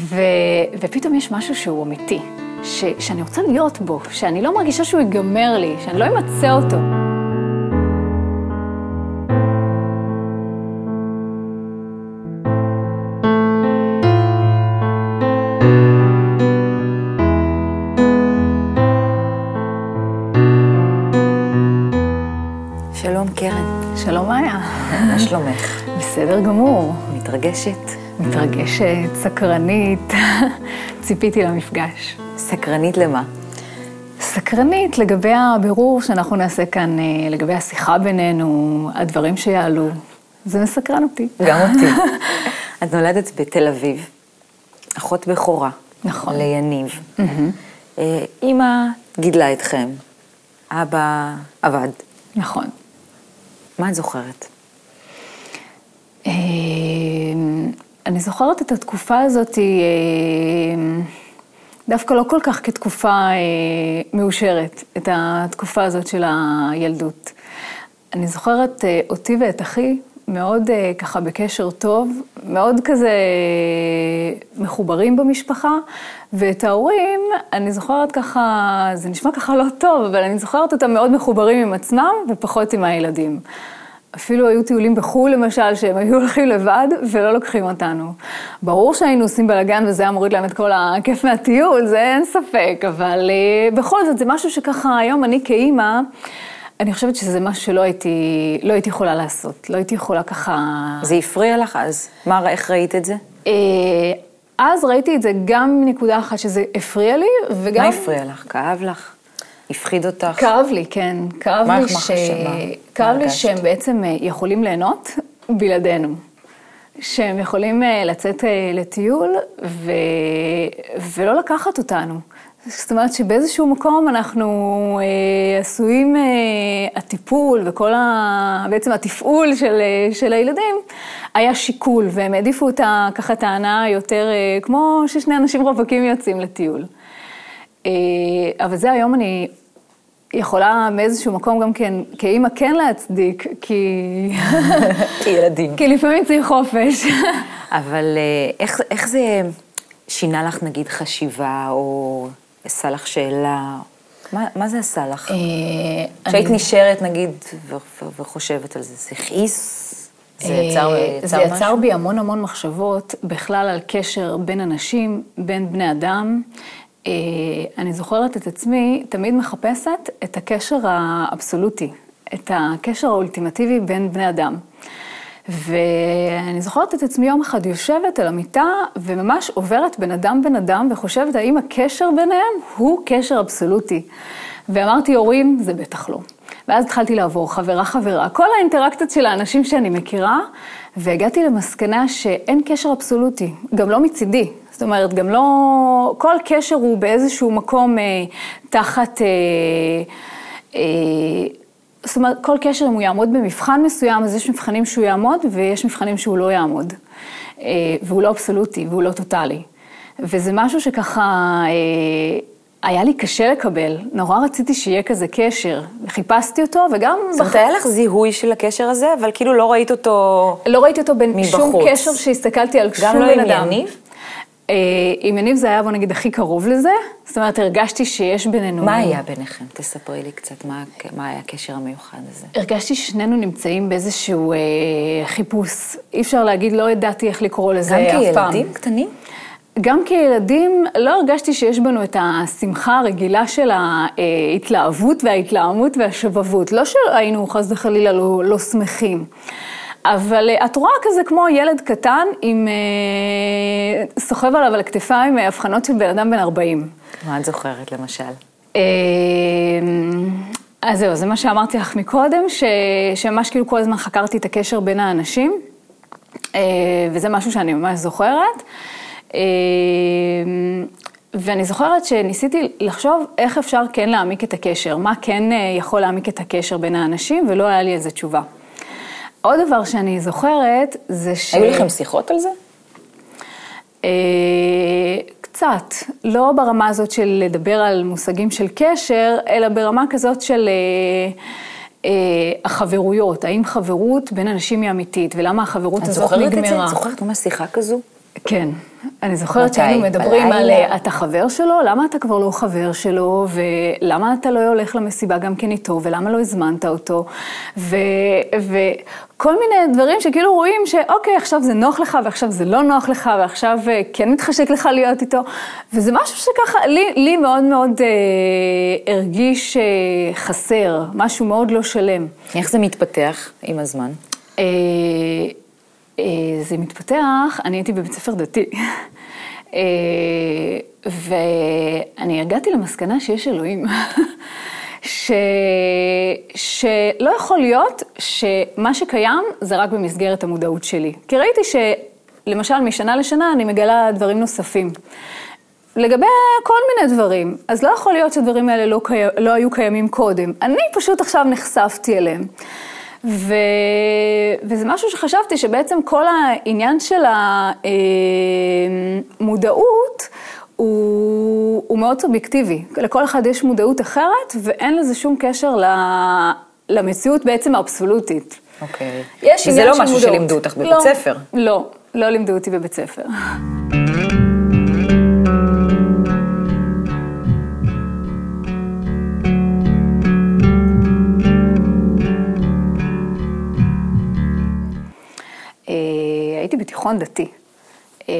ו... ופתאום יש משהו שהוא אמיתי, ש... שאני רוצה להיות בו, שאני לא מרגישה שהוא ייגמר לי, שאני לא אמצה אותו. שלום קרן, שלום מאיה. מה שלומך? בסדר גמור. מתרגשת? מתרגשת, סקרנית, ציפיתי למפגש. סקרנית למה? סקרנית לגבי הבירור שאנחנו נעשה כאן, אה, לגבי השיחה בינינו, הדברים שיעלו. זה מסקרן אותי. גם אותי. את נולדת בתל אביב, אחות בכורה. נכון. ליניב. אה, אימא גידלה אתכם, אבא עבד. נכון. מה את זוכרת? אה, אני זוכרת את התקופה הזאת אה, דווקא לא כל כך כתקופה אה, מאושרת, את התקופה הזאת של הילדות. אני זוכרת אותי ואת אחי מאוד ככה בקשר טוב, מאוד כזה מחוברים במשפחה, ואת ההורים, אני זוכרת ככה, זה נשמע ככה לא טוב, אבל אני זוכרת אותם מאוד מחוברים עם עצמם ופחות עם הילדים. אפילו היו טיולים בחו"ל למשל, שהם היו הולכים לבד ולא לוקחים אותנו. ברור שהיינו עושים בלאגן וזה היה מוריד להם את כל הכיף מהטיול, זה אין ספק, אבל uh, בכל זאת זה משהו שככה היום אני כאימא, אני חושבת שזה משהו שלא הייתי, לא הייתי יכולה לעשות, לא הייתי יכולה ככה... זה הפריע לך אז? מה, איך ראית את זה? Uh, אז ראיתי את זה גם מנקודה אחת שזה הפריע לי, וגם... מה הפריע לך? כאב לך? הפחיד אותך? כאב לי, כן. כאב מה, לי, ש... כאב לי? שהם בעצם אה, יכולים ליהנות בלעדינו. שהם יכולים אה, לצאת אה, לטיול ו... ולא לקחת אותנו. זאת אומרת שבאיזשהו מקום אנחנו אה, עשויים, אה, הטיפול וכל ה... בעצם התפעול של, אה, של הילדים היה שיקול, והם העדיפו את ה... ככה ההנאה יותר, אה, כמו ששני אנשים רווקים יוצאים לטיול. אה, אבל זה היום אני יכולה מאיזשהו מקום גם כן, כאימא כן להצדיק, כי... כילדים. כי לפעמים צריך חופש. אבל אה, איך, איך זה שינה לך נגיד חשיבה, או עשה לך שאלה? מה, מה זה עשה לך? אה, כשהיית אני- נשארת נגיד ו- ו- וחושבת על זה, זה הכעיס? זה יצר, אה, יצר זה משהו? יצר בי המון המון מחשבות בכלל על קשר בין אנשים, בין בני אדם. אה, אני זוכרת את עצמי תמיד מחפשת את הקשר האבסולוטי, את הקשר האולטימטיבי בין בני אדם. ואני זוכרת את עצמי יום אחד יושבת על המיטה וממש עוברת בין אדם בין אדם וחושבת האם הקשר ביניהם הוא קשר אבסולוטי. ואמרתי, הורים, זה בטח לא. ואז התחלתי לעבור חברה חברה, כל האינטראקציות של האנשים שאני מכירה, והגעתי למסקנה שאין קשר אבסולוטי, גם לא מצידי. זאת אומרת, גם לא... כל קשר הוא באיזשהו מקום אה, תחת... אה, אה, זאת אומרת, כל קשר, אם הוא יעמוד במבחן מסוים, אז יש מבחנים שהוא יעמוד ויש מבחנים שהוא לא יעמוד. אה, והוא לא אבסולוטי והוא לא טוטאלי. וזה משהו שככה אה, היה לי קשה לקבל. נורא רציתי שיהיה כזה קשר. חיפשתי אותו וגם... זאת אומרת, היה לך זיהוי של הקשר הזה, אבל כאילו לא ראית אותו... לא ראיתי אותו בין שום מבחוץ. קשר שהסתכלתי על שום גם לא בן עם אדם. יניב? אה, עם יניב זה היה, בוא נגיד, הכי קרוב לזה. זאת אומרת, הרגשתי שיש בינינו... מה היה ביניכם? תספרי לי קצת מה, מה היה הקשר המיוחד הזה. הרגשתי ששנינו נמצאים באיזשהו אה, חיפוש. אי אפשר להגיד, לא ידעתי איך לקרוא לזה גם אף פעם. כילדים קטנים? גם כילדים לא הרגשתי שיש בנו את השמחה הרגילה של ההתלהבות וההתלהמות והשובבות. לא שהיינו חס וחלילה לא, לא שמחים. אבל אה, את רואה כזה כמו ילד קטן עם... אה, סוחב עליו על הכתפיים אה, הבחנות של בן אדם בן 40. מה את זוכרת למשל? אה, אז זהו, זה מה שאמרתי לך מקודם, ש- שממש כאילו כל הזמן חקרתי את הקשר בין האנשים, אה, וזה משהו שאני ממש זוכרת. אה, ואני זוכרת שניסיתי לחשוב איך אפשר כן להעמיק את הקשר, מה כן אה, יכול להעמיק את הקשר בין האנשים, ולא היה לי איזה תשובה. עוד דבר שאני זוכרת, זה ש... היו לכם שיחות על זה? אה, קצת, לא ברמה הזאת של לדבר על מושגים של קשר, אלא ברמה כזאת של אה, אה, החברויות, האם חברות בין אנשים היא אמיתית, ולמה החברות את הזאת זוכרת נגמרה. את זה? את זוכרת ממש שיחה כזו? כן, אני זוכרת? שהיינו מדברים על בלילה? אתה חבר שלו, למה אתה כבר לא חבר שלו, ולמה אתה לא הולך למסיבה גם כן איתו, ולמה לא הזמנת אותו, ו, וכל מיני דברים שכאילו רואים שאוקיי, עכשיו זה נוח לך, ועכשיו זה לא נוח לך, ועכשיו אה, כן מתחשק לך להיות איתו, וזה משהו שככה, לי, לי מאוד מאוד אה, הרגיש אה, חסר, משהו מאוד לא שלם. איך זה מתפתח עם הזמן? אה, אה, זה מתפתח, אני הייתי בבית ספר דתי, אה, ואני הגעתי למסקנה שיש אלוהים, ש, שלא יכול להיות שמה שקיים זה רק במסגרת המודעות שלי. כי ראיתי שלמשל משנה לשנה אני מגלה דברים נוספים. לגבי כל מיני דברים, אז לא יכול להיות שהדברים האלה לא, קי... לא היו קיימים קודם. אני פשוט עכשיו נחשפתי אליהם. ו... וזה משהו שחשבתי שבעצם כל העניין של המודעות הוא, הוא מאוד סובייקטיבי. לכל אחד יש מודעות אחרת ואין לזה שום קשר ל... למציאות בעצם האבסולוטית. אוקיי. יש וזה עניין לא של משהו מודעות. שלימדו אותך בבית לא, ספר. לא, לא לימדו אותי בבית ספר. בתיכון דתי. אה,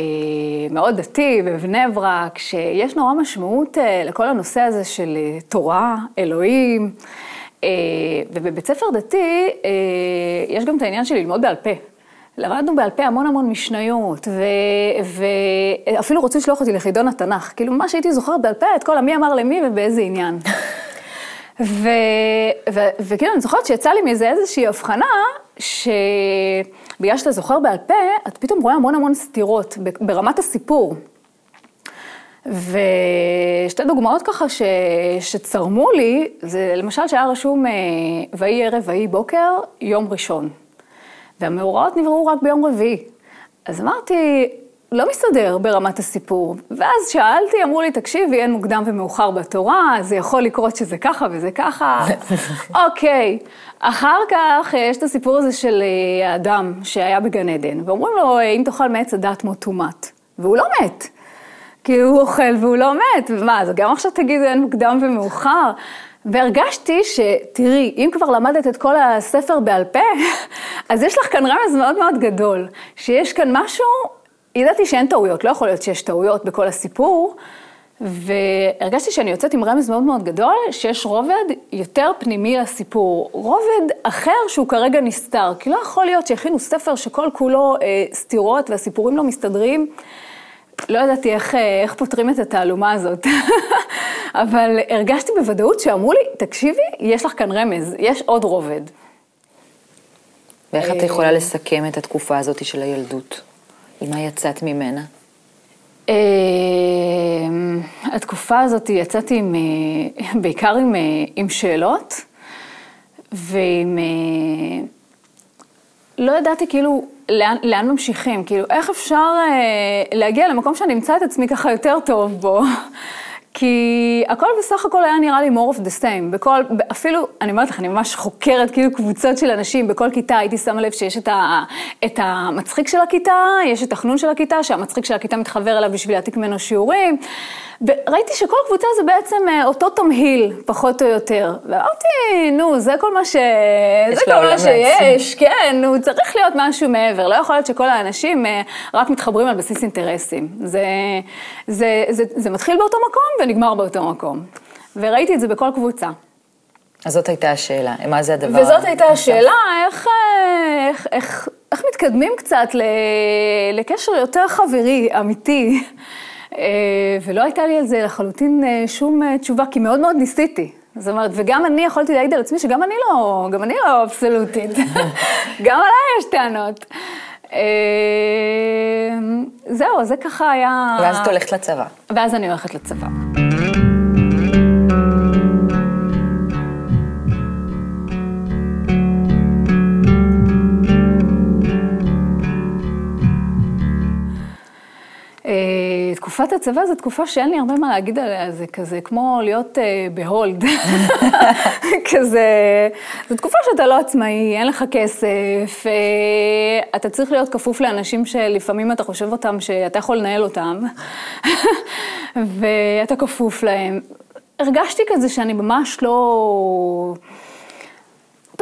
מאוד דתי, בבני ברק, שיש נורא משמעות אה, לכל הנושא הזה של אה, תורה, אלוהים. ובבית ספר דתי יש גם את העניין של ללמוד בעל פה. למדנו בעל פה המון המון משניות, ו- ואפילו רוצים לשלוח אותי לחידון התנ"ך. כאילו, מה שהייתי זוכרת בעל פה, את כל המי אמר למי ובאיזה עניין. ו- ו- וכאילו, אני זוכרת שיצא לי מזה איזושהי הבחנה, שבגלל שאתה זוכר בעל פה, את פתאום רואה המון המון סתירות ברמת הסיפור. ושתי דוגמאות ככה ש... שצרמו לי, זה למשל שהיה רשום אה, ויהי ערב ויהי בוקר, יום ראשון. והמאורעות נבראו רק ביום רביעי. אז אמרתי, לא מסתדר ברמת הסיפור. ואז שאלתי, אמרו לי, תקשיבי, אין מוקדם ומאוחר בתורה, זה יכול לקרות שזה ככה וזה ככה. אוקיי. אחר כך יש את הסיפור הזה של אה, האדם שהיה בגן עדן, ואומרים לו, אם תאכל מעץ הדת מות תומת. והוא לא מת. כי הוא אוכל והוא לא מת, ומה, אז גם עכשיו תגידו אין מוקדם ומאוחר. והרגשתי שתראי, אם כבר למדת את כל הספר בעל פה, אז יש לך כאן רמז מאוד מאוד גדול, שיש כאן משהו, ידעתי שאין טעויות, לא יכול להיות שיש טעויות בכל הסיפור, והרגשתי שאני יוצאת עם רמז מאוד מאוד גדול, שיש רובד יותר פנימי לסיפור, רובד אחר שהוא כרגע נסתר, כי לא יכול להיות שהכינו ספר שכל כולו אה, סתירות והסיפורים לא מסתדרים. לא ידעתי איך, איך פותרים את התעלומה הזאת, אבל הרגשתי בוודאות שאמרו לי, תקשיבי, יש לך כאן רמז, יש עוד רובד. ואיך את אה, יכולה לסכם את התקופה הזאת של הילדות? מה יצאת ממנה? אה, התקופה הזאת יצאתי עם, אה, בעיקר עם, אה, עם שאלות, ועם... לא ידעתי כאילו לאן, לאן ממשיכים, כאילו איך אפשר להגיע למקום שאני אמצא את עצמי ככה יותר טוב בו. כי הכל בסך הכל היה נראה לי more of the same. בכל, אפילו, אני אומרת לך, אני ממש חוקרת כאילו קבוצות של אנשים, בכל כיתה הייתי שמה לב שיש את, ה, את המצחיק של הכיתה, יש את החנון של הכיתה, שהמצחיק של הכיתה מתחבר אליו בשביל להעתיק ממנו שיעורים. וראיתי שכל קבוצה זה בעצם אה, אותו תמהיל, פחות או יותר. ואמרתי, נו, זה כל מה, ש... זה כל מה שיש, כן, נו, צריך להיות משהו מעבר. לא יכול להיות שכל האנשים אה, רק מתחברים על בסיס אינטרסים. זה, זה, זה, זה מתחיל באותו מקום ונגמר באותו מקום. וראיתי את זה בכל קבוצה. אז זאת הייתה השאלה, מה זה הדבר? וזאת הייתה הנוסף? השאלה, איך, אה, איך, איך, איך מתקדמים קצת ל, לקשר יותר חברי, אמיתי. אה, ולא הייתה לי על זה לחלוטין אה, שום תשובה, כי מאוד מאוד ניסיתי. זאת אומרת, וגם אני יכולתי להעיד על עצמי שגם אני לא, גם אני לא אבסולוטית. גם עליי יש טענות. אה, זהו, זה ככה היה... ואז את הולכת לצבא. ואז אני הולכת לצבא. תקופת הצבא זו תקופה שאין לי הרבה מה להגיד עליה, זה כזה כמו להיות uh, בהולד. כזה, זו תקופה שאתה לא עצמאי, אין לך כסף, uh, אתה צריך להיות כפוף לאנשים שלפעמים אתה חושב אותם, שאתה יכול לנהל אותם, ואתה כפוף להם. הרגשתי כזה שאני ממש לא...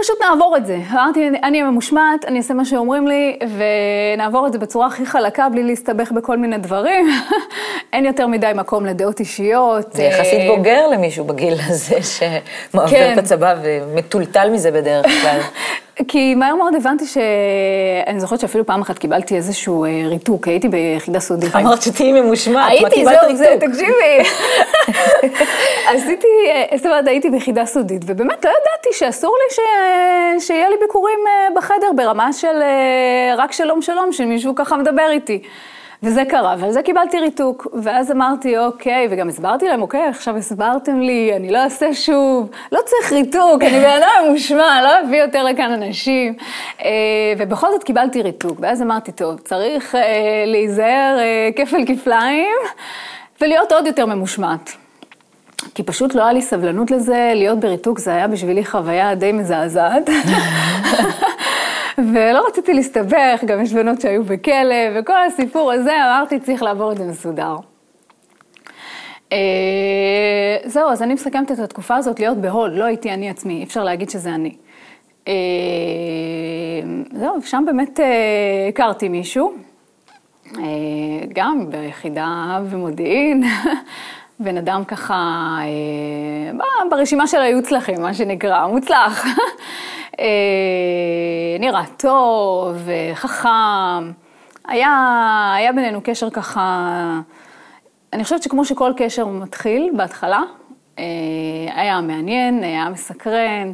פשוט נעבור את זה. אמרתי, אני אהיה ממושמעת, אני אעשה מה שאומרים לי, ונעבור את זה בצורה הכי חלקה, בלי להסתבך בכל מיני דברים. אין יותר מדי מקום לדעות אישיות. זה יחסית בוגר למישהו בגיל הזה, שמעבר כן. את הצבא ומטולטל מזה בדרך כלל. כי מהר מאוד הבנתי ש... אני זוכרת שאפילו פעם אחת קיבלתי איזשהו אה, ריתוק, הייתי ביחידה סודית. אמרת שתהיי ממושמעת, מה קיבלת ריתוק? הייתי, זהו, תקשיבי. עשיתי, אה, זאת אומרת, הייתי ביחידה סודית, ובאמת לא ידעתי שאסור לי ש... שיהיה לי ביקורים אה, בחדר ברמה של רק שלום שלום, שמישהו ככה מדבר איתי. וזה קרה, ועל זה קיבלתי ריתוק. ואז אמרתי, אוקיי, וגם הסברתי להם, אוקיי, עכשיו הסברתם לי, אני לא אעשה שוב, לא צריך ריתוק, אני בן אדם ממושמע, לא אביא יותר לכאן אנשים. אה, ובכל זאת קיבלתי ריתוק, ואז אמרתי, טוב, צריך אה, להיזהר אה, כפל כפליים ולהיות עוד יותר ממושמעת. כי פשוט לא היה לי סבלנות לזה, להיות בריתוק זה היה בשבילי חוויה די מזעזעת. ולא רציתי להסתבך, גם יש בנות שהיו בכלא, וכל הסיפור הזה, אמרתי, צריך לעבור את זה מסודר. אה, זהו, אז אני מסכמת את התקופה הזאת להיות בהוד, לא הייתי אני עצמי, אי אפשר להגיד שזה אני. אה, זהו, שם באמת אה, הכרתי מישהו, גם ביחידה במודיעין, בן אדם ככה, ברשימה של לכם, מה שנקרא, מוצלח. אה, נראה טוב, חכם. היה, היה בינינו קשר ככה, אני חושבת שכמו שכל קשר מתחיל בהתחלה, אה, היה מעניין, היה מסקרן,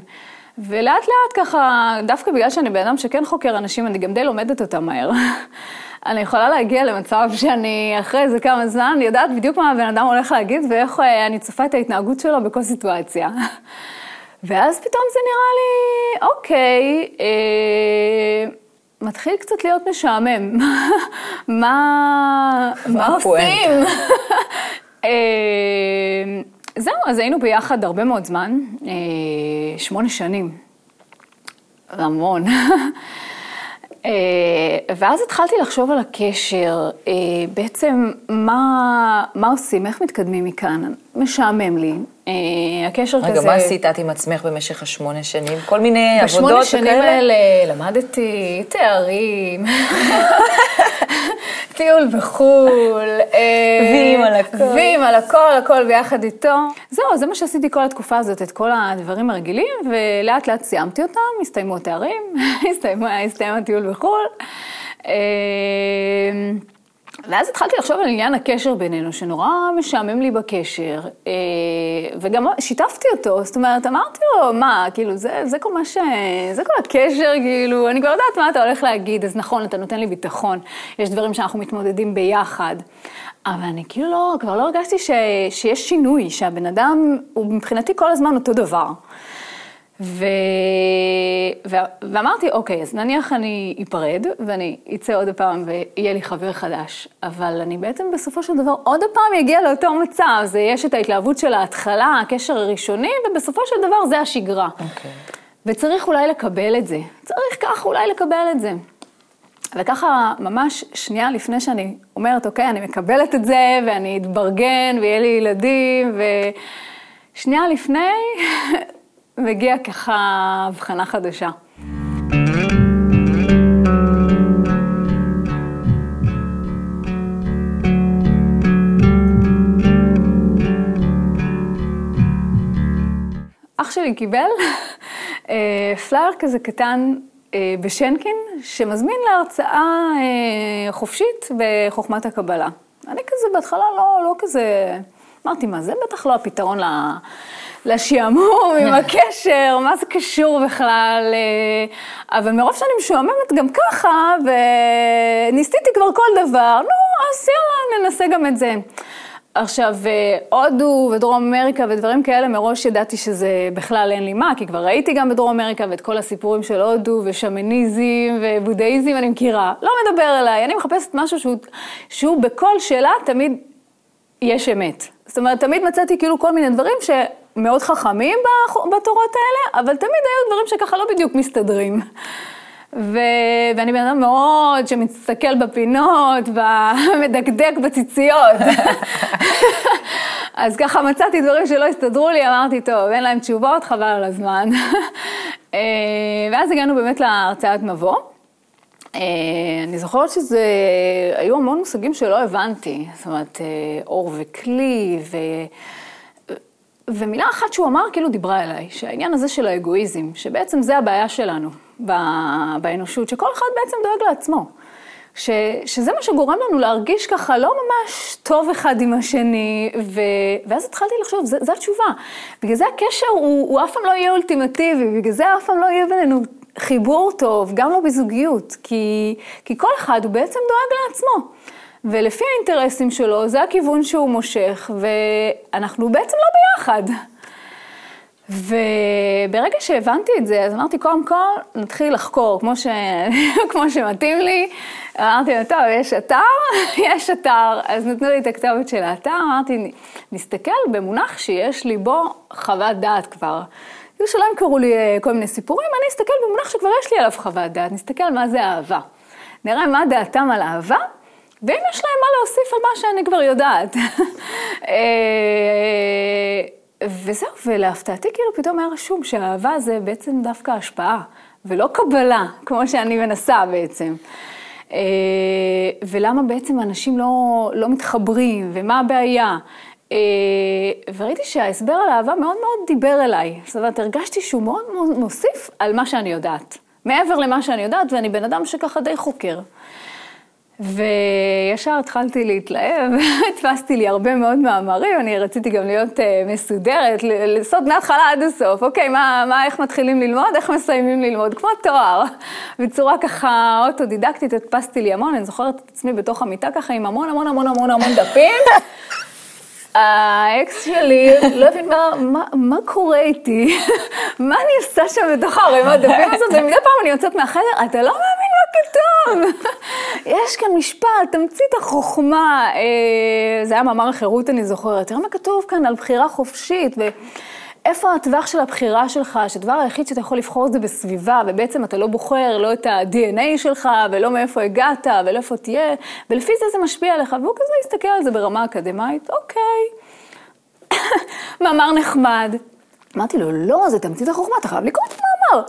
ולאט לאט ככה, דווקא בגלל שאני בן אדם שכן חוקר אנשים, אני גם די לומדת אותם מהר. אני יכולה להגיע למצב שאני אחרי איזה כמה זמן יודעת בדיוק מה הבן אדם הולך להגיד ואיך אה, אני צופה את ההתנהגות שלו בכל סיטואציה. ואז פתאום זה נראה לי, אוקיי, אה, מתחיל קצת להיות משעמם. מה, מה עושים? אה, זהו, אז היינו ביחד הרבה מאוד זמן, אה, שמונה שנים. המון. אה, ואז התחלתי לחשוב על הקשר, אה, בעצם מה, מה עושים, איך מתקדמים מכאן, משעמם לי, הקשר רגע, כזה... רגע, מה עשית את עם עצמך במשך השמונה שנים? כל מיני עבודות וכאלה? בשמונה שנים האלה למדתי תארים, טיול בחו"ל. וים על הכל. וים על הכל, הכל ביחד איתו. זהו, זה מה שעשיתי כל התקופה הזאת, את כל הדברים הרגילים, ולאט לאט סיימתי אותם, הסתיימו התארים, הסתיים הטיול בחו"ל. ואז התחלתי לחשוב על עניין הקשר בינינו, שנורא משעמם לי בקשר, אה, וגם שיתפתי אותו, זאת אומרת, אמרתי לו, מה, כאילו, זה, זה כל מה ש... זה כל הקשר, כאילו, אני כבר יודעת מה אתה הולך להגיד, אז נכון, אתה נותן לי ביטחון, יש דברים שאנחנו מתמודדים ביחד. אבל אני כאילו לא, כבר לא הרגשתי ש, שיש שינוי, שהבן אדם הוא מבחינתי כל הזמן אותו דבר. ו... ו... ואמרתי, אוקיי, אז נניח אני אפרד, ואני אצא עוד פעם ויהיה לי חבר חדש, אבל אני בעצם בסופו של דבר עוד פעם אגיע לאותו מצב, זה יש את ההתלהבות של ההתחלה, הקשר הראשוני, ובסופו של דבר זה השגרה. אוקיי. וצריך אולי לקבל את זה, צריך כך אולי לקבל את זה. וככה, ממש שנייה לפני שאני אומרת, אוקיי, אני מקבלת את זה, ואני אתברגן, ויהיה לי ילדים, ושנייה לפני, מגיע ככה הבחנה חדשה. אח שלי קיבל אה, פלייר כזה קטן אה, בשינקין, שמזמין להרצאה אה, חופשית בחוכמת הקבלה. אני כזה בהתחלה לא, לא כזה, אמרתי, מה זה בטח לא הפתרון ל... לשעמום עם הקשר, מה זה קשור בכלל? אה, אבל מרוב שאני משועממת גם ככה, וניסיתי כבר כל דבר, נו, אז יאללה, ננסה גם את זה. עכשיו, אה, הודו ודרום אמריקה ודברים כאלה, מראש ידעתי שזה בכלל אין לי מה, כי כבר ראיתי גם בדרום אמריקה ואת כל הסיפורים של הודו ושמניזם ובודהיזם, אני מכירה. לא מדבר אליי, אני מחפשת משהו שהוא, שהוא בכל שאלה תמיד יש אמת. זאת אומרת, תמיד מצאתי כאילו כל מיני דברים שמאוד חכמים בתורות האלה, אבל תמיד היו דברים שככה לא בדיוק מסתדרים. ו... ואני בן אדם מאוד שמסתכל בפינות ומדקדק בציציות. אז ככה מצאתי דברים שלא הסתדרו לי, אמרתי, טוב, אין להם תשובות, חבל על הזמן. אה, ואז הגענו באמת להרצאת מבוא. אה, אני זוכרת שזה, היו המון מושגים שלא הבנתי, זאת אומרת, אה, אור וכלי, ו... ומילה אחת שהוא אמר כאילו דיברה אליי, שהעניין הזה של האגואיזם, שבעצם זה הבעיה שלנו באנושות, שכל אחד בעצם דואג לעצמו. ש, שזה מה שגורם לנו להרגיש ככה לא ממש טוב אחד עם השני, ו, ואז התחלתי לחשוב, זו התשובה. בגלל זה הקשר הוא, הוא אף פעם לא יהיה אולטימטיבי, בגלל זה אף פעם לא יהיה בינינו חיבור טוב, גם לא בזוגיות, כי, כי כל אחד הוא בעצם דואג לעצמו. ולפי האינטרסים שלו, זה הכיוון שהוא מושך, ואנחנו בעצם לא ביחד. וברגע שהבנתי את זה, אז אמרתי, קודם כל, נתחיל לחקור, כמו, ש... כמו שמתאים לי. אמרתי לו, טוב, יש אתר? יש אתר. אז נתנו לי את הכתובת של האתר, אמרתי, נסתכל במונח שיש לי בו חוות דעת כבר. כאילו שלא ימכרו לי אה, כל מיני סיפורים, אני אסתכל במונח שכבר יש לי עליו חוות דעת, נסתכל מה זה אהבה. נראה מה דעתם על אהבה, ואם יש להם מה להוסיף על מה שאני כבר יודעת. אה, וזהו, ולהפתעתי כאילו פתאום היה רשום שהאהבה זה בעצם דווקא השפעה, ולא קבלה, כמו שאני מנסה בעצם. אה, ולמה בעצם אנשים לא, לא מתחברים, ומה הבעיה. אה, וראיתי שההסבר על אהבה מאוד מאוד דיבר אליי. זאת אומרת, הרגשתי שהוא מאוד מוסיף על מה שאני יודעת. מעבר למה שאני יודעת, ואני בן אדם שככה די חוקר. וישר התחלתי להתלהב, הדפסתי לי הרבה מאוד מאמרים, אני רציתי גם להיות uh, מסודרת, לעשות מההתחלה עד הסוף, אוקיי, מה, מה, איך מתחילים ללמוד, איך מסיימים ללמוד, כמו תואר, בצורה ככה אוטודידקטית, הדפסתי לי המון, אני זוכרת את עצמי בתוך המיטה ככה עם המון המון המון המון המון דפים. האקס שלי לא הבין מה, מה, מה קורה איתי, מה אני עושה שם בתוך הערימת דפים הזאת, ומדי פעם אני יוצאת מהחדר, אתה לא מאמין מה כתוב. יש כאן משפט, תמצית החוכמה, אה, זה היה מאמר החירות אני זוכרת, תראה מה כתוב כאן על בחירה חופשית. ו... איפה הטווח של הבחירה שלך, שהדבר היחיד שאתה יכול לבחור זה בסביבה, ובעצם אתה לא בוחר לא את ה-DNA שלך, ולא מאיפה הגעת, ולא איפה תהיה, ולפי זה זה משפיע עליך, והוא כזה הסתכל על זה ברמה אקדמית, אוקיי, מאמר נחמד. אמרתי לו, לא, זה תמצית החוכמה, אתה חייב לקרוא את המאמר.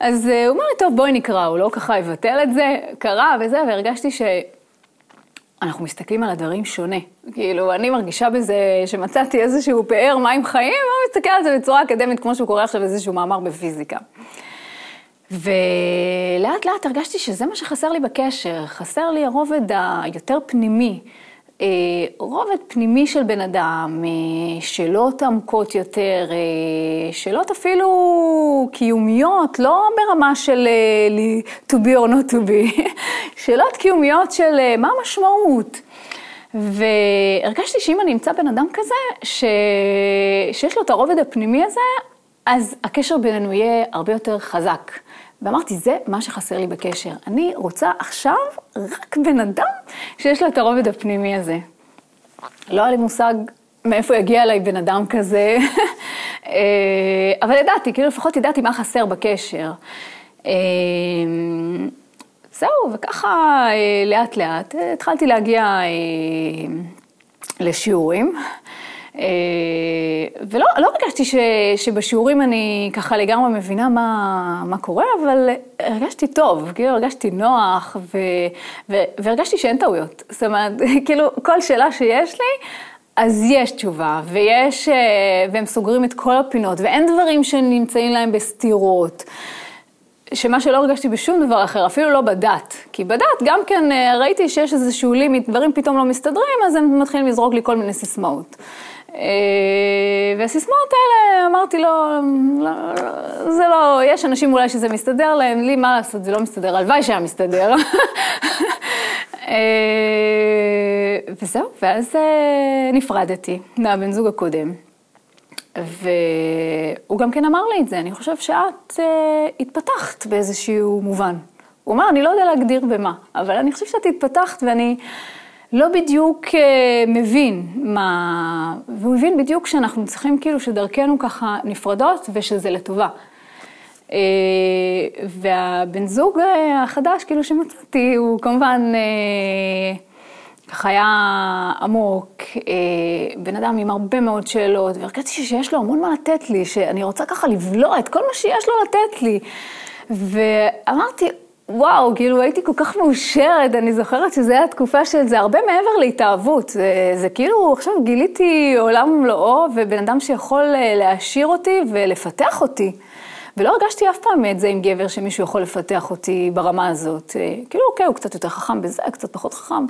אז uh, הוא אמר לי, טוב, בואי נקרא, הוא לא ככה יבטל את זה, קרא וזה, והרגשתי ש... אנחנו מסתכלים על הדברים שונה. כאילו, אני מרגישה בזה שמצאתי איזשהו פאר מים חיים, והוא מסתכל על זה בצורה אקדמית, כמו שהוא קורא עכשיו איזשהו מאמר בפיזיקה. ולאט לאט הרגשתי שזה מה שחסר לי בקשר, חסר לי הרובד היותר פנימי. אה, רובד פנימי של בן אדם, אה, שאלות עמוקות יותר, אה, שאלות אפילו קיומיות, לא ברמה של to be or not to be, שאלות קיומיות של מה המשמעות. והרגשתי שאם אני אמצא בן אדם כזה, ש... שיש לו את הרובד הפנימי הזה, אז הקשר בינינו יהיה הרבה יותר חזק. ואמרתי, זה מה שחסר לי בקשר. אני רוצה עכשיו רק בן אדם שיש לו את הרובד הפנימי הזה. לא היה לי מושג מאיפה יגיע אליי בן אדם כזה, אה, אבל ידעתי, כאילו לפחות ידעתי מה חסר בקשר. אה, זהו, וככה אה, לאט לאט התחלתי להגיע לשיעורים. אה, ולא לא הרגשתי ש, שבשיעורים אני ככה לגמרי מבינה מה, מה קורה, אבל הרגשתי טוב, כאילו הרגשתי נוח, ו, ו, והרגשתי שאין טעויות. זאת אומרת, כאילו, כל שאלה שיש לי, אז יש תשובה, ויש, אה, והם סוגרים את כל הפינות, ואין דברים שנמצאים להם בסתירות. שמה שלא הרגשתי בשום דבר אחר, אפילו לא בדת. כי בדת גם כן אה, ראיתי שיש איזשהו לימיט, דברים פתאום לא מסתדרים, אז הם מתחילים לזרוק לי כל מיני סיסמאות. אה, והסיסמאות האלה, אמרתי לו, לא, זה לא, יש אנשים אולי שזה מסתדר להם, לי מה לעשות, זה לא מסתדר, הלוואי שהיה מסתדר. אה, וזהו, ואז אה, נפרדתי מהבן זוג הקודם. והוא גם כן אמר לי את זה, אני חושב שאת התפתחת באיזשהו מובן. הוא אמר, אני לא יודע להגדיר במה, אבל אני חושב שאת התפתחת ואני... לא בדיוק אה, מבין מה... והוא הבין בדיוק שאנחנו צריכים כאילו שדרכנו ככה נפרדות ושזה לטובה. אה, והבן זוג אה, החדש, כאילו שמצאתי, הוא כמובן ככה היה עמוק, בן אדם עם הרבה מאוד שאלות, והרגשתי שיש לו המון מה לתת לי, שאני רוצה ככה לבלוע את כל מה שיש לו לתת לי. ואמרתי, וואו, כאילו הייתי כל כך מאושרת, אני זוכרת שזו הייתה תקופה של זה הרבה מעבר להתאהבות. זה, זה כאילו, עכשיו גיליתי עולם ומלואו, ובן אדם שיכול להעשיר אותי ולפתח אותי. ולא הרגשתי אף פעם את זה עם גבר שמישהו יכול לפתח אותי ברמה הזאת. אה, כאילו, אוקיי, הוא קצת יותר חכם בזה, קצת פחות חכם. הוא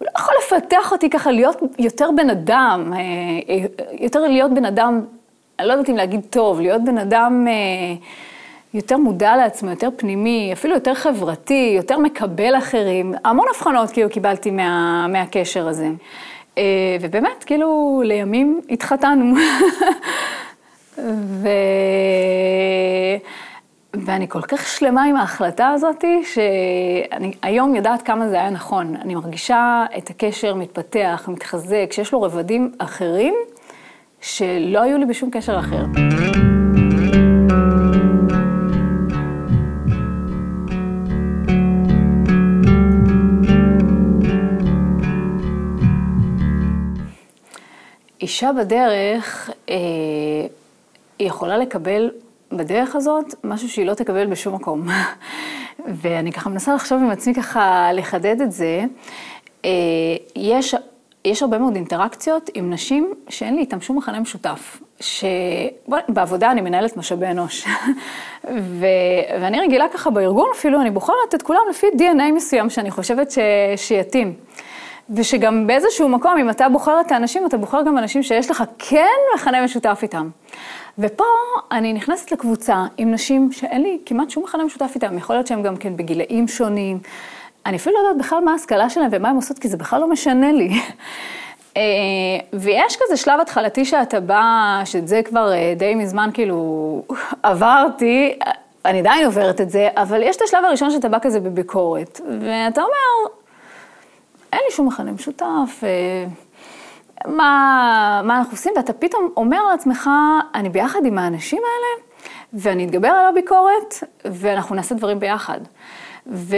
לא יכול לפתח אותי ככה להיות יותר בן אדם, אה, אה, יותר להיות בן אדם, אני לא יודעת אם להגיד טוב, להיות בן אדם יותר מודע לעצמו, יותר פנימי, אפילו יותר חברתי, יותר מקבל אחרים. המון הבחנות כאילו קיבלתי מה, מהקשר הזה. ובאמת, כאילו, לימים התחתנו. ו... ואני כל כך שלמה עם ההחלטה הזאת, שאני היום יודעת כמה זה היה נכון. אני מרגישה את הקשר מתפתח, מתחזק, שיש לו רבדים אחרים שלא היו לי בשום קשר אחר. אישה בדרך, אה, היא יכולה לקבל בדרך הזאת משהו שהיא לא תקבל בשום מקום. ואני ככה מנסה לחשוב עם עצמי ככה לחדד את זה. אה, יש, יש הרבה מאוד אינטראקציות עם נשים שאין לי איתן שום מכנה משותף. שבעבודה אני מנהלת משאבי אנוש. ו... ואני רגילה ככה בארגון אפילו, אני בוחרת את כולם לפי DNA מסוים שאני חושבת ש... שיתאים. ושגם באיזשהו מקום, אם אתה בוחר את האנשים, אתה בוחר גם אנשים שיש לך כן מכנה משותף איתם. ופה אני נכנסת לקבוצה עם נשים שאין לי כמעט שום מכנה משותף איתם, יכול להיות שהם גם כן בגילאים שונים. אני אפילו לא יודעת בכלל מה ההשכלה שלהם ומה הם עושות, כי זה בכלל לא משנה לי. אה, ויש כזה שלב התחלתי שאתה בא, שאת זה כבר אה, די מזמן כאילו עברתי, אני עדיין עוברת את זה, אבל יש את השלב הראשון שאתה בא כזה בביקורת, ואתה אומר, אין לי שום מכנה משותף, אה, מה, מה אנחנו עושים, ואתה פתאום אומר לעצמך, אני ביחד עם האנשים האלה, ואני אתגבר על הביקורת, ואנחנו נעשה דברים ביחד. ו,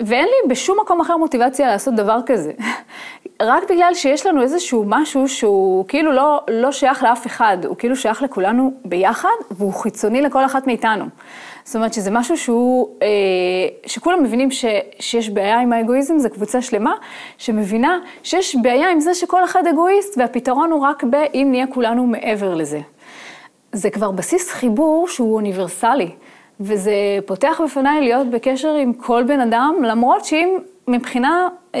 ואין לי בשום מקום אחר מוטיבציה לעשות דבר כזה. רק בגלל שיש לנו איזשהו משהו שהוא כאילו לא, לא שייך לאף אחד, הוא כאילו שייך לכולנו ביחד, והוא חיצוני לכל אחת מאיתנו. זאת אומרת שזה משהו שהוא, אה, שכולם מבינים ש, שיש בעיה עם האגואיזם, זו קבוצה שלמה שמבינה שיש בעיה עם זה שכל אחד אגואיסט, והפתרון הוא רק באם נהיה כולנו מעבר לזה. זה כבר בסיס חיבור שהוא אוניברסלי, וזה פותח בפניי להיות בקשר עם כל בן אדם, למרות שאם מבחינה, אה,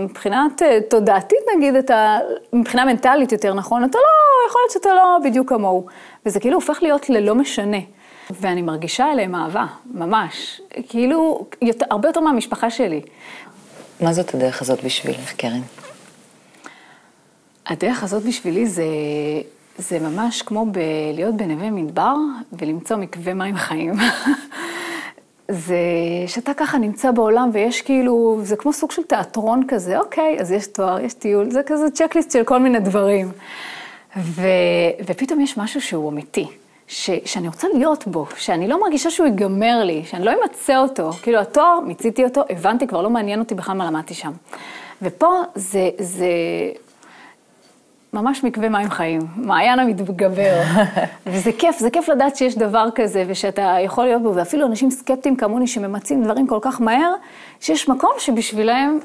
מבחינת אה, תודעתית נגיד, אתה, מבחינה מנטלית יותר נכון, אתה לא, יכול להיות שאתה לא בדיוק כמוהו. וזה כאילו הופך להיות ללא משנה. ואני מרגישה אליהם אהבה, ממש. כאילו, יותר, הרבה יותר מהמשפחה שלי. מה זאת הדרך הזאת בשבילך, קרן? הדרך הזאת בשבילי זה, זה ממש כמו בלהיות בנווה מדבר ולמצוא מקווה מים חיים. זה שאתה ככה נמצא בעולם ויש כאילו, זה כמו סוג של תיאטרון כזה, אוקיי, אז יש תואר, יש טיול, זה כזה צ'קליסט של כל מיני דברים. ו, ופתאום יש משהו שהוא אמיתי. ש, שאני רוצה להיות בו, שאני לא מרגישה שהוא ייגמר לי, שאני לא אמצה אותו. כאילו, התואר, מיציתי אותו, הבנתי, כבר לא מעניין אותי בכלל מה למדתי שם. ופה זה, זה ממש מקווה מים חיים, מעיין המתגבר. וזה כיף, זה כיף לדעת שיש דבר כזה, ושאתה יכול להיות בו, ואפילו אנשים סקפטיים כמוני שממצים דברים כל כך מהר, שיש מקום שבשבילם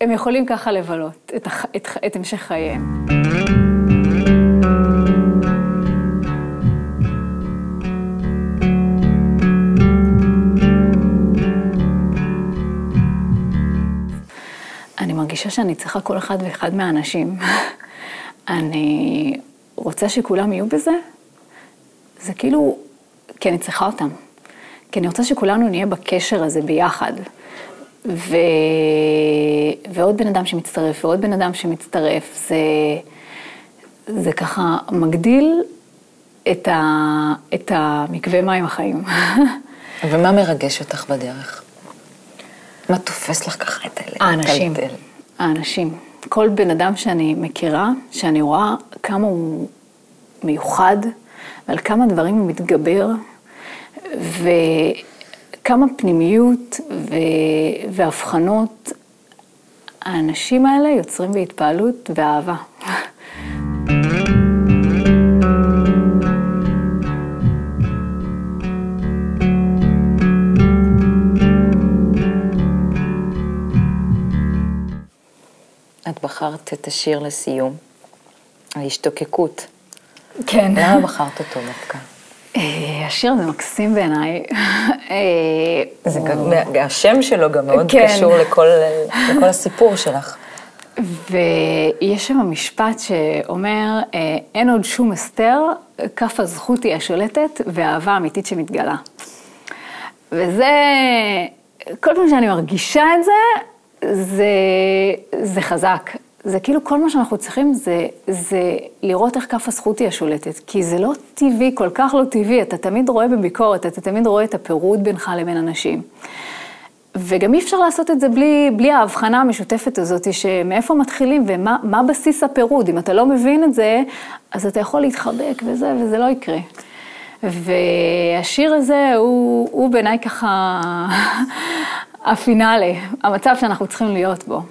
הם יכולים ככה לבלות את, את, את המשך חייהם. מרגישה שאני צריכה כל אחד ואחד מהאנשים. אני רוצה שכולם יהיו בזה, זה כאילו, כי אני צריכה אותם. כי אני רוצה שכולנו נהיה בקשר הזה ביחד. ו... ועוד בן אדם שמצטרף, ועוד בן אדם שמצטרף, זה, זה ככה מגדיל את, ה... את המקווה מים החיים. ומה מרגש אותך בדרך? מה תופס לך ככה את הלב? האנשים. האנשים. כל בן אדם שאני מכירה, שאני רואה כמה הוא מיוחד, ועל כמה דברים הוא מתגבר, וכמה פנימיות ו... והבחנות, האנשים האלה יוצרים בהתפעלות ואהבה. את בחרת את השיר לסיום, ההשתוקקות. כן. למה בחרת אותו דווקא? אה, השיר הזה מקסים בעיניי. אה, זה גם, השם שלו גם מאוד כן. קשור לכל, לכל הסיפור שלך. ויש שם משפט שאומר, אה, אין עוד שום הסתר, כף הזכות היא השולטת והאהבה האמיתית שמתגלה. וזה, כל פעם שאני מרגישה את זה, זה, זה חזק. זה כאילו כל מה שאנחנו צריכים זה, זה לראות איך כף הזכות היא השולטת. כי זה לא טבעי, כל כך לא טבעי, אתה תמיד רואה בביקורת, אתה תמיד רואה את הפירוד בינך לבין אנשים. וגם אי אפשר לעשות את זה בלי, בלי ההבחנה המשותפת הזאת, שמאיפה מתחילים ומה מה בסיס הפירוד. אם אתה לא מבין את זה, אז אתה יכול להתחבק וזה, וזה לא יקרה. והשיר הזה הוא, הוא בעיניי ככה הפינאלה, המצב שאנחנו צריכים להיות בו.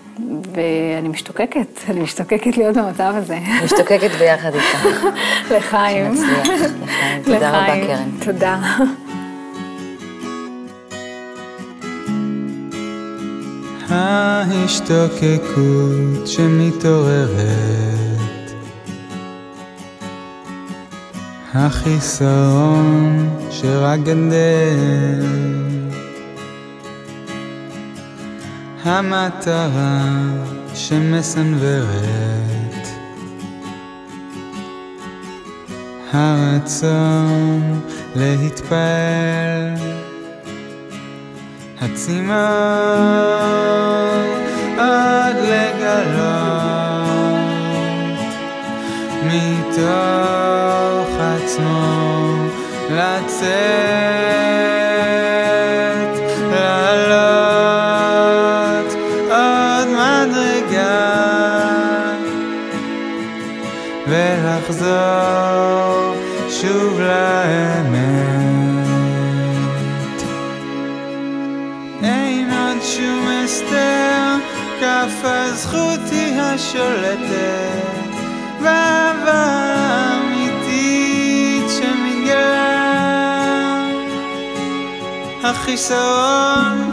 ואני משתוקקת, אני משתוקקת להיות במצב הזה. משתוקקת ביחד איתך. לחיים. שנצליח, לחיים. תודה רבה. קרן. תודה. ההשתוקקות שמתעוררת, החיסרון שרק גדל, המטרה שמסנוורת, הרצון להתפעל. הצמאון עד לגלות. מתוך עצמו לצאת, היא השולטת, ואהבה אמיתית שמתגלה. החיסרון